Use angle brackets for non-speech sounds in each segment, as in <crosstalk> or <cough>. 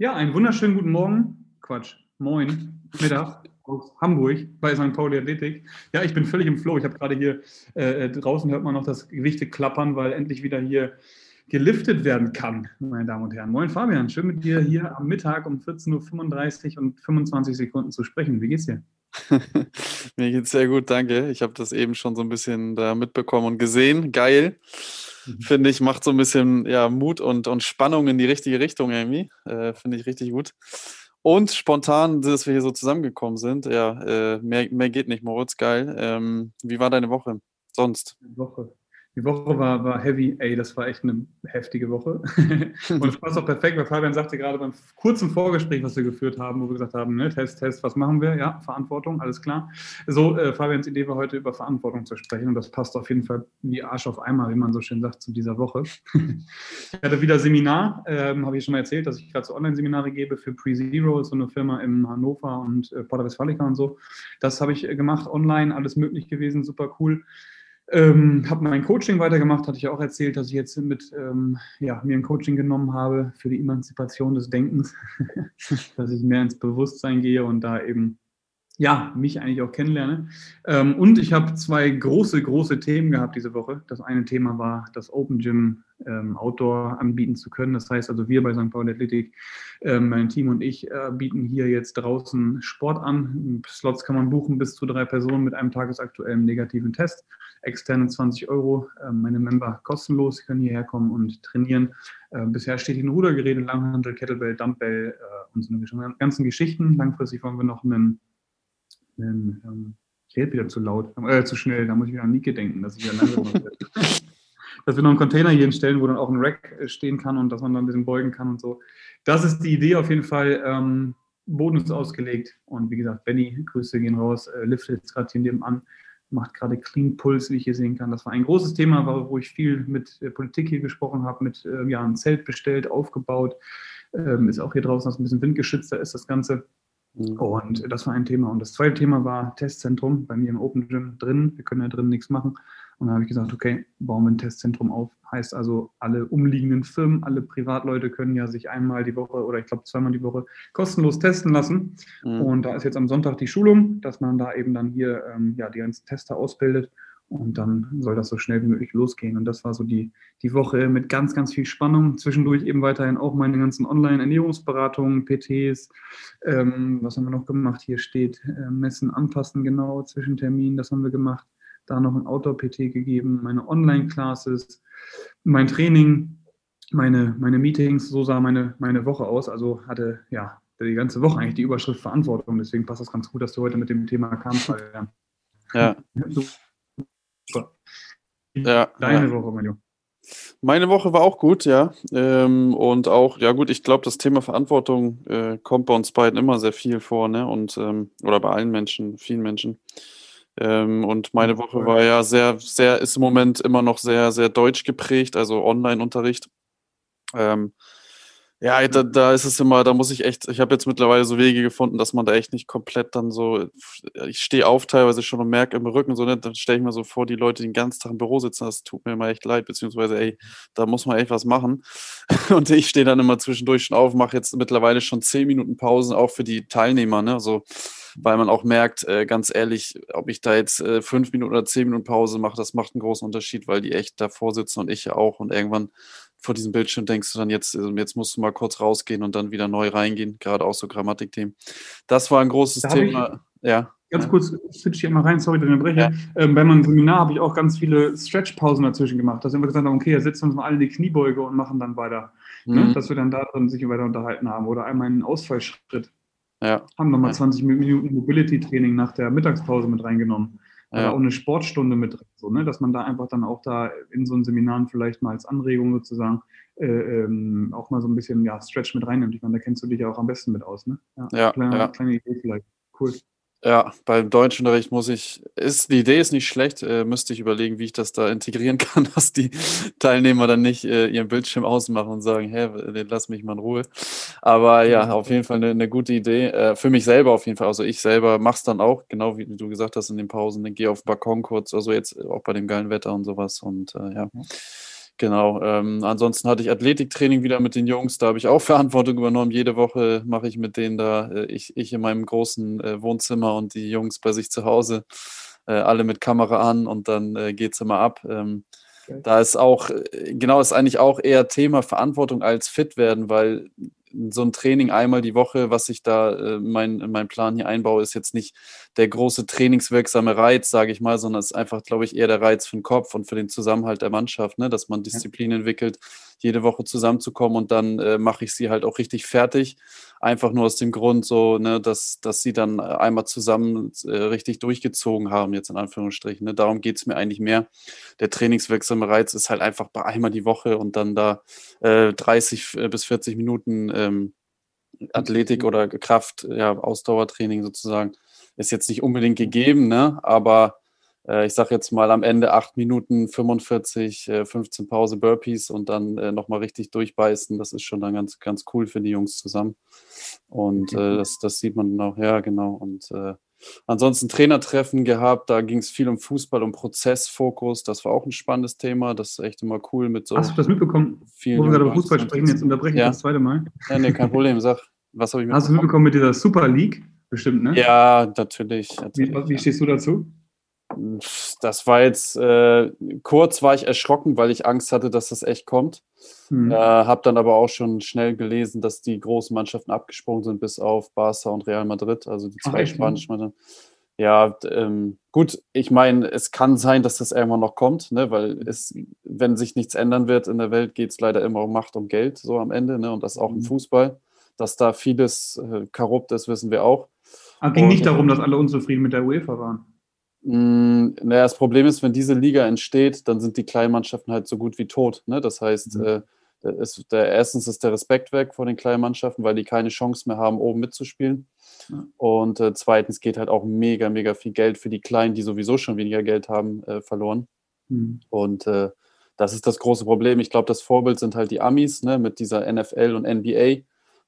Ja, einen wunderschönen guten Morgen. Quatsch. Moin. Mittag aus Hamburg bei St. Pauli Athletik. Ja, ich bin völlig im Flow. Ich habe gerade hier äh, draußen hört man noch das Gewichte klappern, weil endlich wieder hier geliftet werden kann, meine Damen und Herren. Moin Fabian, schön mit dir hier am Mittag um 14.35 Uhr und 25 Sekunden zu sprechen. Wie geht's dir? <laughs> Mir geht's sehr gut, danke. Ich habe das eben schon so ein bisschen da mitbekommen und gesehen. Geil. Mhm. Finde ich, macht so ein bisschen ja, Mut und, und Spannung in die richtige Richtung irgendwie. Äh, Finde ich richtig gut. Und spontan, dass wir hier so zusammengekommen sind. Ja, äh, mehr, mehr geht nicht, Moritz. Geil. Ähm, wie war deine Woche sonst? Woche. Die Woche war, war heavy, ey, das war echt eine heftige Woche. <laughs> und es passt auch perfekt, weil Fabian sagte gerade beim kurzen Vorgespräch, was wir geführt haben, wo wir gesagt haben, ne, Test, Test, was machen wir? Ja, Verantwortung, alles klar. So, äh, Fabians Idee war heute über Verantwortung zu sprechen und das passt auf jeden Fall wie Arsch auf einmal, wie man so schön sagt, zu dieser Woche. <laughs> ich hatte wieder Seminar, ähm, habe ich schon mal erzählt, dass ich gerade so Online-Seminare gebe für Pre-Zero, so eine Firma in Hannover und äh, Porta Westfalica und so. Das habe ich äh, gemacht, online, alles möglich gewesen, super cool. Ähm, habe mein Coaching weitergemacht, hatte ich auch erzählt, dass ich jetzt mit ähm, ja, mir ein Coaching genommen habe für die Emanzipation des Denkens, <laughs> dass ich mehr ins Bewusstsein gehe und da eben ja, mich eigentlich auch kennenlerne. Ähm, und ich habe zwei große, große Themen gehabt diese Woche. Das eine Thema war, das Open Gym ähm, Outdoor anbieten zu können. Das heißt also, wir bei St. Paul Athletic, ähm, mein Team und ich, äh, bieten hier jetzt draußen Sport an. Slots kann man buchen bis zu drei Personen mit einem tagesaktuellen negativen Test. Externe 20 Euro, ähm, meine Member kostenlos, können hierher kommen und trainieren. Äh, bisher steht ein Rudergerät, Langhandel, Kettlebell, Dumbbell äh, und so eine ganzen Geschichten. Langfristig wollen wir noch einen einen ähm, ich rede wieder zu laut, äh, zu schnell, da muss ich wieder an Nike denken, dass ich wieder langsam werde. <laughs> dass wir noch einen Container hier hinstellen, wo dann auch ein Rack äh, stehen kann und dass man dann ein bisschen beugen kann und so. Das ist die Idee auf jeden Fall. Ähm, Boden ist ausgelegt und wie gesagt, Benny, Grüße gehen raus, äh, liftet jetzt gerade hier nebenan, macht gerade Clean Pulse, wie ich hier sehen kann. Das war ein großes Thema, wo ich viel mit äh, Politik hier gesprochen habe, mit äh, ja, ein Zelt bestellt, aufgebaut. Ähm, ist auch hier draußen, dass ein bisschen windgeschützter ist das Ganze. Mhm. Und das war ein Thema. Und das zweite Thema war Testzentrum bei mir im Open Gym drin. Wir können ja drin nichts machen. Und dann habe ich gesagt, okay, bauen wir ein Testzentrum auf. Heißt also, alle umliegenden Firmen, alle Privatleute können ja sich einmal die Woche oder ich glaube zweimal die Woche kostenlos testen lassen. Mhm. Und da ist jetzt am Sonntag die Schulung, dass man da eben dann hier ähm, ja, die ganzen Tester ausbildet. Und dann soll das so schnell wie möglich losgehen. Und das war so die, die Woche mit ganz, ganz viel Spannung. Zwischendurch eben weiterhin auch meine ganzen Online-Ernährungsberatungen, PTs. Ähm, was haben wir noch gemacht? Hier steht äh, Messen anpassen, genau, Zwischentermin, das haben wir gemacht. Da noch ein Outdoor-PT gegeben, meine Online-Classes, mein Training, meine, meine Meetings. So sah meine, meine Woche aus. Also hatte ja die ganze Woche eigentlich die Überschrift Verantwortung. Deswegen passt das ganz gut, dass du heute mit dem Thema kamst. Ja. <laughs> Ja, Deine ja. Woche, Mario. Meine Woche war auch gut, ja. Ähm, und auch, ja gut, ich glaube, das Thema Verantwortung äh, kommt bei uns beiden immer sehr viel vor, ne? Und ähm, oder bei allen Menschen, vielen Menschen. Ähm, und meine Woche war ja sehr, sehr, ist im Moment immer noch sehr, sehr deutsch geprägt, also Online-Unterricht. Ähm, ja, da, da ist es immer, da muss ich echt, ich habe jetzt mittlerweile so Wege gefunden, dass man da echt nicht komplett dann so, ich stehe auf teilweise schon und merke im Rücken so, ne, dann stelle ich mir so vor, die Leute, die den ganzen Tag im Büro sitzen, das tut mir immer echt leid, beziehungsweise, ey, da muss man echt was machen. <laughs> Und ich stehe dann immer zwischendurch schon auf, mache jetzt mittlerweile schon zehn Minuten Pausen, auch für die Teilnehmer, ne, so, weil man auch merkt, äh, ganz ehrlich, ob ich da jetzt äh, fünf Minuten oder zehn Minuten Pause mache, das macht einen großen Unterschied, weil die echt davor sitzen und ich ja auch und irgendwann vor diesem Bildschirm denkst du dann jetzt, also jetzt musst du mal kurz rausgehen und dann wieder neu reingehen, gerade auch so Grammatikthemen. Das war ein großes Thema. Ich, ja. Ganz kurz, switch hier mal rein, sorry, den Brecher. Ja. Ähm, bei meinem Seminar habe ich auch ganz viele Stretch-Pausen dazwischen gemacht, dass wir gesagt haben, okay, jetzt setzen wir uns mal alle in die Kniebeuge und machen dann weiter. Ne? Mhm. Ne? Dass wir dann da drin sich weiter unterhalten haben. Oder einmal einen Ausfallschritt. Ja. Haben nochmal ja. 20 Minuten Mobility-Training nach der Mittagspause mit reingenommen ja. auch eine Sportstunde mit drin, so, ne? dass man da einfach dann auch da in so einen Seminaren vielleicht mal als Anregung sozusagen äh, ähm, auch mal so ein bisschen ja, Stretch mit reinnimmt. Ich meine, da kennst du dich ja auch am besten mit aus. Ne? Ja, ja, kleine, ja. kleine Idee vielleicht. Cool. Ja, beim Deutschunterricht muss ich, ist, die Idee ist nicht schlecht, äh, müsste ich überlegen, wie ich das da integrieren <laughs> kann, dass die Teilnehmer dann nicht äh, ihren Bildschirm ausmachen und sagen, hä, lass mich mal in Ruhe. Aber ja, auf jeden Fall eine, eine gute Idee. Äh, für mich selber auf jeden Fall. Also ich selber mache es dann auch, genau wie du gesagt hast in den Pausen, dann gehe auf den Balkon kurz, also jetzt auch bei dem geilen Wetter und sowas und äh, ja. Genau. Ähm, ansonsten hatte ich Athletiktraining wieder mit den Jungs. Da habe ich auch <laughs> Verantwortung übernommen. Jede Woche mache ich mit denen da, äh, ich, ich in meinem großen äh, Wohnzimmer und die Jungs bei sich zu Hause, äh, alle mit Kamera an und dann äh, geht es immer ab. Ähm, okay. Da ist auch, äh, genau, ist eigentlich auch eher Thema Verantwortung als fit werden, weil so ein Training einmal die Woche, was ich da äh, mein, in meinen Plan hier einbaue, ist jetzt nicht der große trainingswirksame Reiz, sage ich mal, sondern es ist einfach, glaube ich, eher der Reiz für den Kopf und für den Zusammenhalt der Mannschaft, ne? dass man Disziplin ja. entwickelt, jede Woche zusammenzukommen und dann äh, mache ich sie halt auch richtig fertig. Einfach nur aus dem Grund, so, ne, dass, dass sie dann einmal zusammen äh, richtig durchgezogen haben, jetzt in Anführungsstrichen. Ne? Darum geht es mir eigentlich mehr. Der trainingswirksame Reiz ist halt einfach bei einmal die Woche und dann da äh, 30 äh, bis 40 Minuten ähm, Athletik oder Kraft, ja, Ausdauertraining sozusagen, ist jetzt nicht unbedingt gegeben, ne? aber ich sage jetzt mal am Ende 8 Minuten 45, äh, 15 Pause Burpees und dann äh, nochmal richtig durchbeißen. Das ist schon dann ganz, ganz cool für die Jungs zusammen. Und äh, das, das sieht man dann auch, ja, genau. Und äh, ansonsten Trainertreffen gehabt, da ging es viel um Fußball, um Prozessfokus. Das war auch ein spannendes Thema. Das ist echt immer cool mit so. Hast du das mitbekommen? Wo wir gerade über Fußball sprechen, jetzt unterbreche ich ja. das zweite Mal. Ja, nee, kein Problem. Sag, was habe ich mitbekommen? Hast du mitbekommen mit dieser Super League? Bestimmt, ne? Ja, natürlich. natürlich wie, wie stehst du dazu? Das war jetzt, äh, kurz war ich erschrocken, weil ich Angst hatte, dass das echt kommt. Mhm. Äh, habe dann aber auch schon schnell gelesen, dass die großen Mannschaften abgesprungen sind, bis auf Barca und Real Madrid, also die zwei spanischen Mannschaften. Ja, ähm, gut, ich meine, es kann sein, dass das irgendwann noch kommt, ne, weil es, wenn sich nichts ändern wird in der Welt, geht es leider immer um Macht, um Geld, so am Ende, ne, und das auch im mhm. Fußball. Dass da vieles äh, korrupt ist, wissen wir auch. Aber ging und, nicht darum, dass alle unzufrieden mit der UEFA waren. Mm, naja, das Problem ist, wenn diese Liga entsteht, dann sind die kleinen Mannschaften halt so gut wie tot. Ne? Das heißt, mhm. äh, ist der, erstens ist der Respekt weg vor den kleinen Mannschaften, weil die keine Chance mehr haben, oben mitzuspielen. Ja. Und äh, zweitens geht halt auch mega, mega viel Geld für die Kleinen, die sowieso schon weniger Geld haben, äh, verloren. Mhm. Und äh, das ist das große Problem. Ich glaube, das Vorbild sind halt die Amis ne, mit dieser NFL und NBA,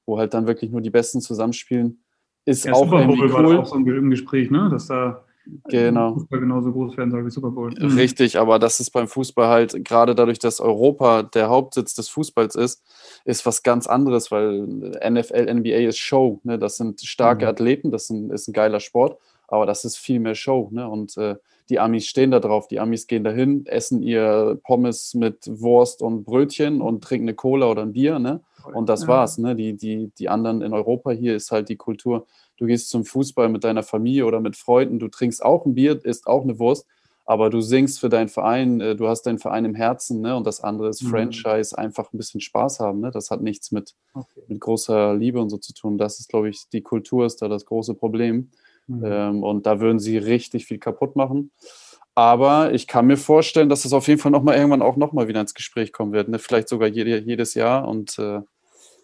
wo halt dann wirklich nur die Besten zusammenspielen. Ist ja, auch Super Bowl cool. war auch so im Gespräch, ne? dass da Genau. Fußball genauso groß werden soll wie Super Bowl. Mhm. Richtig, aber das ist beim Fußball halt, gerade dadurch, dass Europa der Hauptsitz des Fußballs ist, ist was ganz anderes, weil NFL, NBA ist Show. Ne? Das sind starke mhm. Athleten, das sind, ist ein geiler Sport, aber das ist viel mehr Show. Ne? Und äh, die Amis stehen da drauf. Die Amis gehen dahin, essen ihr Pommes mit Wurst und Brötchen und trinken eine Cola oder ein Bier. Ne? Und das war's. Ne? Die, die, die anderen in Europa hier ist halt die Kultur du gehst zum Fußball mit deiner Familie oder mit Freunden, du trinkst auch ein Bier, isst auch eine Wurst, aber du singst für deinen Verein, äh, du hast deinen Verein im Herzen, ne? Und das andere ist mhm. Franchise, einfach ein bisschen Spaß haben, ne? Das hat nichts mit, okay. mit großer Liebe und so zu tun. Das ist, glaube ich, die Kultur ist da das große Problem. Mhm. Ähm, und da würden sie richtig viel kaputt machen. Aber ich kann mir vorstellen, dass das auf jeden Fall nochmal irgendwann auch nochmal wieder ins Gespräch kommen wird. Ne? Vielleicht sogar jede, jedes Jahr. Und äh,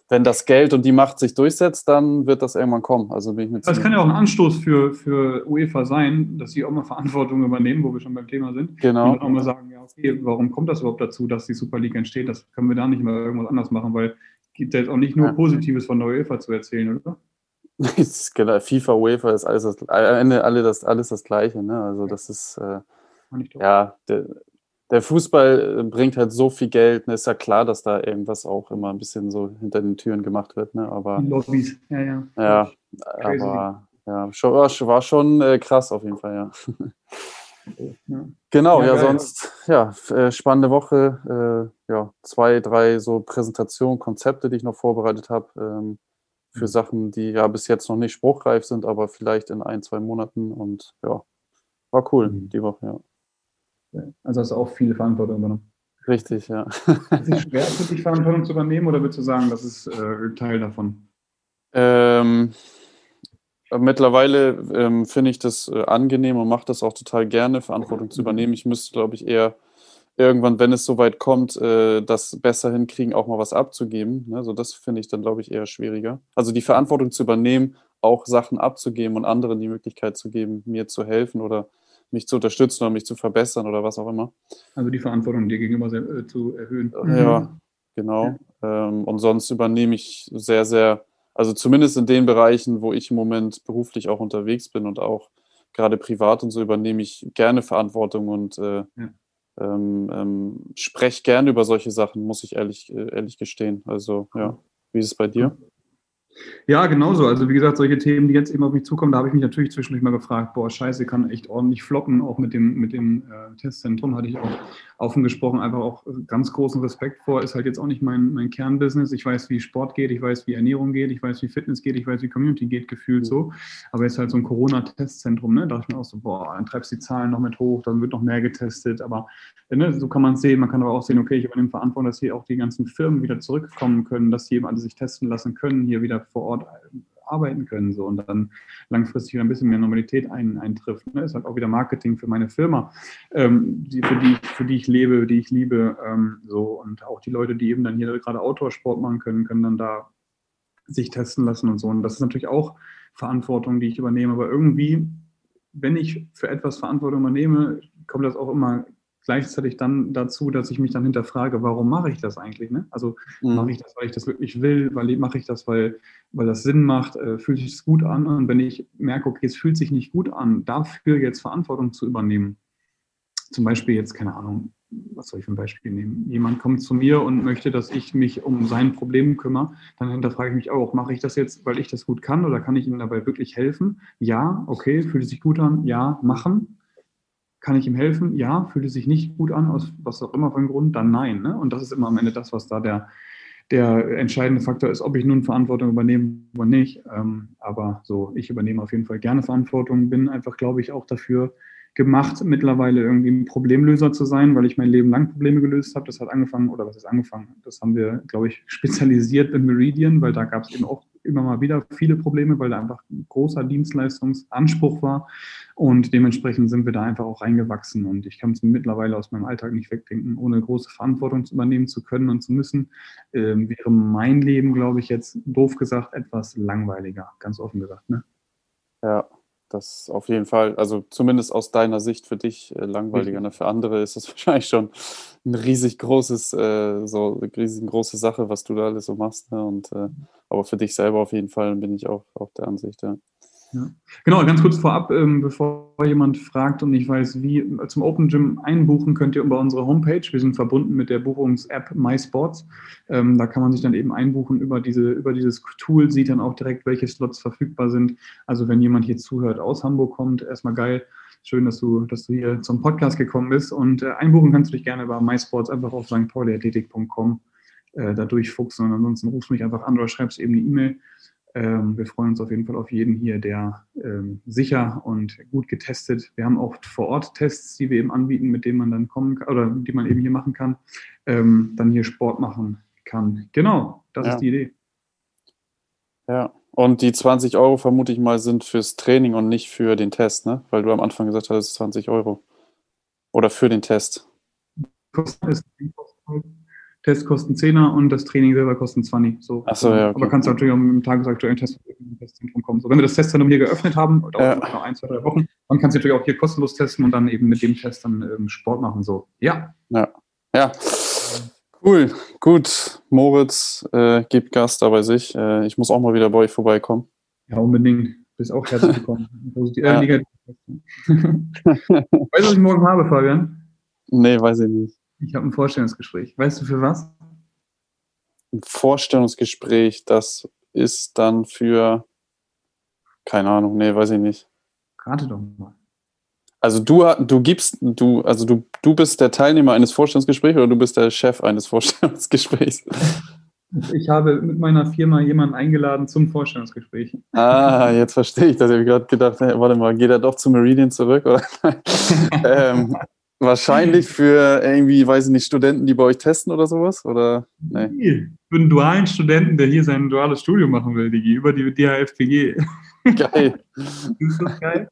wenn das Geld und die Macht sich durchsetzt, dann wird das irgendwann kommen. Also bin ich mit das kann ja auch ein Anstoß für, für UEFA sein, dass sie auch mal Verantwortung übernehmen, wo wir schon beim Thema sind. Genau. Und auch mal sagen, ja, okay, warum kommt das überhaupt dazu, dass die Super League entsteht? Das können wir da nicht mal irgendwas anders machen, weil es gibt ja jetzt auch nicht nur ja. Positives von der UEFA zu erzählen, oder? <laughs> genau, FIFA, UEFA ist alles das, am Ende alle das, alles das Gleiche. Ne? Also das ist äh, ja, der, der Fußball äh, bringt halt so viel Geld, ne? ist ja klar, dass da irgendwas auch immer ein bisschen so hinter den Türen gemacht wird, ne? Aber. Lobbys, ja, ja. Ja, Crazy. aber ja, schon, war schon äh, krass auf jeden Fall, ja. ja. Genau, ja, ja sonst, ja, äh, spannende Woche. Äh, ja, zwei, drei so Präsentationen, Konzepte, die ich noch vorbereitet habe. Ähm, für mhm. Sachen, die ja bis jetzt noch nicht spruchreif sind, aber vielleicht in ein, zwei Monaten. Und ja, war cool mhm. die Woche, ja. Also hast du auch viele Verantwortung übernommen. Richtig, ja. Ist es schwer <laughs> für dich, Verantwortung zu übernehmen oder würdest du sagen, das ist äh, Teil davon? Ähm, mittlerweile ähm, finde ich das äh, angenehm und mache das auch total gerne, Verantwortung zu übernehmen. Ich müsste, glaube ich, eher irgendwann, wenn es soweit kommt, äh, das besser hinkriegen, auch mal was abzugeben. Ne? Also das finde ich dann, glaube ich, eher schwieriger. Also die Verantwortung zu übernehmen, auch Sachen abzugeben und anderen die Möglichkeit zu geben, mir zu helfen oder mich zu unterstützen oder mich zu verbessern oder was auch immer. Also die Verantwortung dir gegenüber sehr, äh, zu erhöhen. Ja, mhm. genau. Ja. Ähm, und sonst übernehme ich sehr, sehr, also zumindest in den Bereichen, wo ich im Moment beruflich auch unterwegs bin und auch gerade privat und so übernehme ich gerne Verantwortung und äh, ja. ähm, ähm, spreche gerne über solche Sachen, muss ich ehrlich, äh, ehrlich gestehen. Also ja, wie ist es bei dir? Ja, genauso. Also wie gesagt, solche Themen, die jetzt eben auf mich zukommen, da habe ich mich natürlich zwischendurch mal gefragt, boah, scheiße, kann echt ordentlich floppen. Auch mit dem, mit dem äh, Testzentrum hatte ich auch offen gesprochen einfach auch ganz großen Respekt vor. Ist halt jetzt auch nicht mein, mein Kernbusiness. Ich weiß, wie Sport geht, ich weiß, wie Ernährung geht, ich weiß, wie Fitness geht, ich weiß, wie Community geht, gefühlt so. Aber jetzt halt so ein Corona-Testzentrum, ne? Da dachte ich mir auch so, boah, dann treibst du die Zahlen noch mit hoch, dann wird noch mehr getestet. Aber ne, so kann man es sehen. Man kann aber auch sehen, okay, ich übernehme Verantwortung, dass hier auch die ganzen Firmen wieder zurückkommen können, dass die eben alle sich testen lassen können, hier wieder vor Ort arbeiten können so und dann langfristig ein bisschen mehr Normalität ein, eintrifft. Ne? Ist halt auch wieder Marketing für meine Firma, ähm, die, für, die, für die ich lebe, die ich liebe. Ähm, so und auch die Leute, die eben dann hier gerade Outdoor-Sport machen können, können dann da sich testen lassen und so. Und das ist natürlich auch Verantwortung, die ich übernehme. Aber irgendwie, wenn ich für etwas Verantwortung übernehme, kommt das auch immer gleichzeitig dann dazu, dass ich mich dann hinterfrage, warum mache ich das eigentlich? Ne? Also mhm. mache ich das, weil ich das wirklich will, weil mache ich das, weil, weil das Sinn macht, äh, fühlt sich es gut an und wenn ich merke, okay, es fühlt sich nicht gut an, dafür jetzt Verantwortung zu übernehmen. Zum Beispiel jetzt, keine Ahnung, was soll ich für ein Beispiel nehmen? Jemand kommt zu mir und möchte, dass ich mich um sein Problem kümmere, dann hinterfrage ich mich auch, mache ich das jetzt, weil ich das gut kann oder kann ich ihm dabei wirklich helfen? Ja, okay, fühlt sich gut an? Ja, machen kann ich ihm helfen? Ja. Fühlt es sich nicht gut an, aus was auch immer für einem Grund? Dann nein. Ne? Und das ist immer am Ende das, was da der, der entscheidende Faktor ist, ob ich nun Verantwortung übernehme oder nicht. Ähm, aber so, ich übernehme auf jeden Fall gerne Verantwortung, bin einfach, glaube ich, auch dafür gemacht, mittlerweile irgendwie ein Problemlöser zu sein, weil ich mein Leben lang Probleme gelöst habe. Das hat angefangen, oder was ist angefangen? Das haben wir, glaube ich, <laughs> spezialisiert in Meridian, weil da gab es eben auch immer mal wieder viele Probleme, weil da einfach ein großer Dienstleistungsanspruch war. Und dementsprechend sind wir da einfach auch reingewachsen. Und ich kann es mittlerweile aus meinem Alltag nicht wegdenken, ohne große Verantwortung übernehmen zu können und zu müssen, äh, wäre mein Leben, glaube ich, jetzt doof gesagt etwas langweiliger, ganz offen gesagt. Ne? Ja, das auf jeden Fall, also zumindest aus deiner Sicht für dich äh, langweiliger. Ne? Für andere ist das <laughs> wahrscheinlich schon ein riesig großes, äh, so eine riesig große Sache, was du da alles so machst. Ne? Und, äh, aber für dich selber auf jeden Fall bin ich auch auf der Ansicht, ja. Ja. Genau, ganz kurz vorab, ähm, bevor jemand fragt und ich weiß, wie zum Open Gym einbuchen, könnt ihr über unsere Homepage. Wir sind verbunden mit der Buchungs-App MySports. Ähm, da kann man sich dann eben einbuchen über, diese, über dieses Tool, sieht dann auch direkt, welche Slots verfügbar sind. Also wenn jemand hier zuhört, aus Hamburg kommt, erstmal geil. Schön, dass du, dass du hier zum Podcast gekommen bist. Und äh, einbuchen kannst du dich gerne über MySports einfach auf stpauli.athletik.com äh, da durchfuchsen. Und ansonsten rufst du mich einfach an oder schreibst eben eine E-Mail. Ähm, wir freuen uns auf jeden Fall auf jeden hier, der ähm, sicher und gut getestet. Wir haben auch vor Ort Tests, die wir eben anbieten, mit denen man dann kommen kann oder die man eben hier machen kann, ähm, dann hier Sport machen kann. Genau, das ja. ist die Idee. Ja, und die 20 Euro vermute ich mal sind fürs Training und nicht für den Test, ne? Weil du am Anfang gesagt hast, 20 Euro. Oder für den Test. Kosten ist Test kosten 10er und das Training selber kostet 20. So. Ach so, ja, okay. Aber kannst du natürlich auch im tagesaktuellen Test im Testzentrum kommen. So, wenn wir das Testzentrum hier geöffnet haben, dauert ja. noch ein, zwei, drei Wochen, dann kannst du natürlich auch hier kostenlos testen und dann eben mit dem Test dann ähm, Sport machen. So, ja. Ja. Ja. Cool, gut. Moritz äh, gibt Gast da bei sich. Äh, ich muss auch mal wieder bei euch vorbeikommen. Ja, unbedingt. Bist auch herzlich willkommen. <laughs> Ja. weißt du, was ich morgen habe, Fabian? Nee, weiß ich nicht. Ich habe ein Vorstellungsgespräch. Weißt du für was? Ein Vorstellungsgespräch, das ist dann für, keine Ahnung, nee, weiß ich nicht. Rate doch mal. Also du, du gibst, du, also du, du bist der Teilnehmer eines Vorstellungsgesprächs oder du bist der Chef eines <laughs> Vorstellungsgesprächs? Ich habe mit meiner Firma jemanden eingeladen zum Vorstellungsgespräch. Ah, jetzt verstehe ich das. Ich habe gerade gedacht, warte mal, geht er doch zu Meridian zurück? <laughs> ähm, Wahrscheinlich für irgendwie, weiß ich nicht, Studenten, die bei euch testen oder sowas? Oder? Nee. Für einen dualen Studenten, der hier sein duales Studium machen will, Digi, über die DHFPG. Geil. <laughs> ist das geil?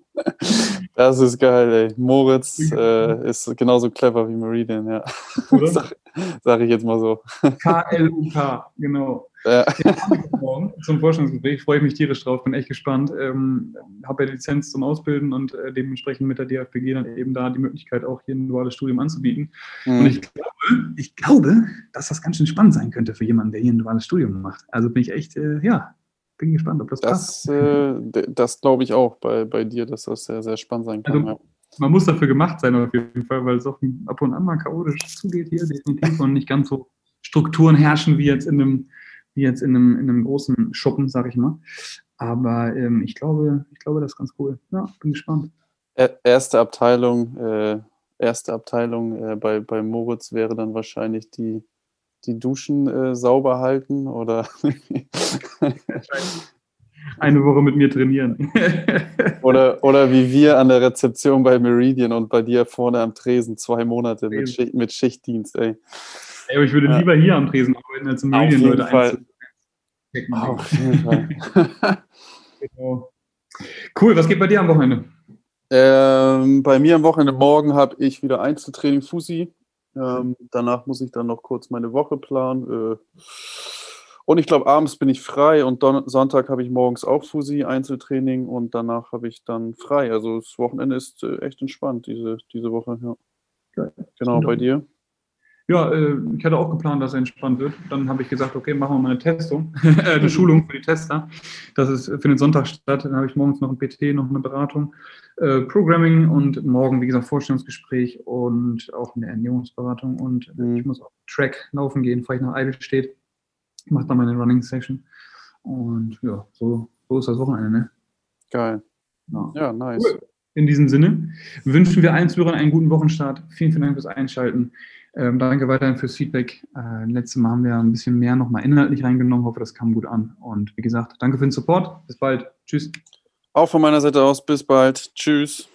Das ist geil, ey. Moritz äh, ist genauso clever wie Meridian, ja. <laughs> Sag, sag ich jetzt mal so. K-L-U-K, genau. Ja. <laughs> Zum Vorstellungsgespräch freue ich mich tierisch drauf, bin echt gespannt. Ähm, habe ja die Lizenz zum Ausbilden und äh, dementsprechend mit der DFPG dann eben da die Möglichkeit, auch hier ein duales Studium anzubieten. Mhm. Und ich glaube, ich glaube, dass das ganz schön spannend sein könnte für jemanden, der hier ein duales Studium macht. Also bin ich echt, äh, ja, bin gespannt, ob das, das passt. Äh, das glaube ich auch bei, bei dir, dass das sehr, sehr spannend sein kann. Also, ja. man muss dafür gemacht sein auf jeden Fall, weil es auch ab und an mal chaotisch zugeht hier, definitiv, und nicht ganz so Strukturen herrschen wie jetzt in einem, wie jetzt in einem, in einem großen Schuppen, sag ich mal. Aber ähm, ich glaube, ich glaube, das ist ganz cool. Ja, bin gespannt. Erste Abteilung, äh, erste Abteilung äh, bei, bei Moritz wäre dann wahrscheinlich die, die Duschen äh, sauber halten oder <laughs> eine Woche mit mir trainieren. <laughs> oder, oder wie wir an der Rezeption bei Meridian und bei dir vorne am Tresen zwei Monate mit, Schicht, mit Schichtdienst, ey. Ey. aber ich würde lieber hier am Tresen arbeiten, als im Meridian Leute. Auf jeden Fall. <laughs> genau. Cool, was geht bei dir am Wochenende? Ähm, bei mir am Wochenende morgen habe ich wieder Einzeltraining Fusi. Ähm, danach muss ich dann noch kurz meine Woche planen. Äh, und ich glaube, abends bin ich frei und Don Sonntag habe ich morgens auch Fusi, Einzeltraining und danach habe ich dann frei. Also das Wochenende ist äh, echt entspannt diese, diese Woche. Ja. Genau, bei dir? Ja, äh, ich hatte auch geplant, dass es entspannt wird. Dann habe ich gesagt, okay, machen wir mal eine Testung, <laughs> eine Schulung für die Tester. Das ist, findet Sonntag statt. Dann habe ich morgens noch ein PT, noch eine Beratung, äh, Programming und morgen, wie gesagt, Vorstellungsgespräch und auch eine Ernährungsberatung. Und mhm. ich muss auf Track laufen gehen, fahre ich nach Eidelstedt, mache dann meine Running Session. Und ja, so, so ist das Wochenende, ne? Geil. Ja, ja nice. Cool. In diesem Sinne wünschen wir allen Zuhörern einen guten Wochenstart. Vielen, vielen Dank fürs Einschalten. Ähm, danke weiterhin fürs Feedback. Äh, letztes Mal haben wir ein bisschen mehr nochmal inhaltlich reingenommen. Hoffe, das kam gut an. Und wie gesagt, danke für den Support. Bis bald. Tschüss. Auch von meiner Seite aus. Bis bald. Tschüss.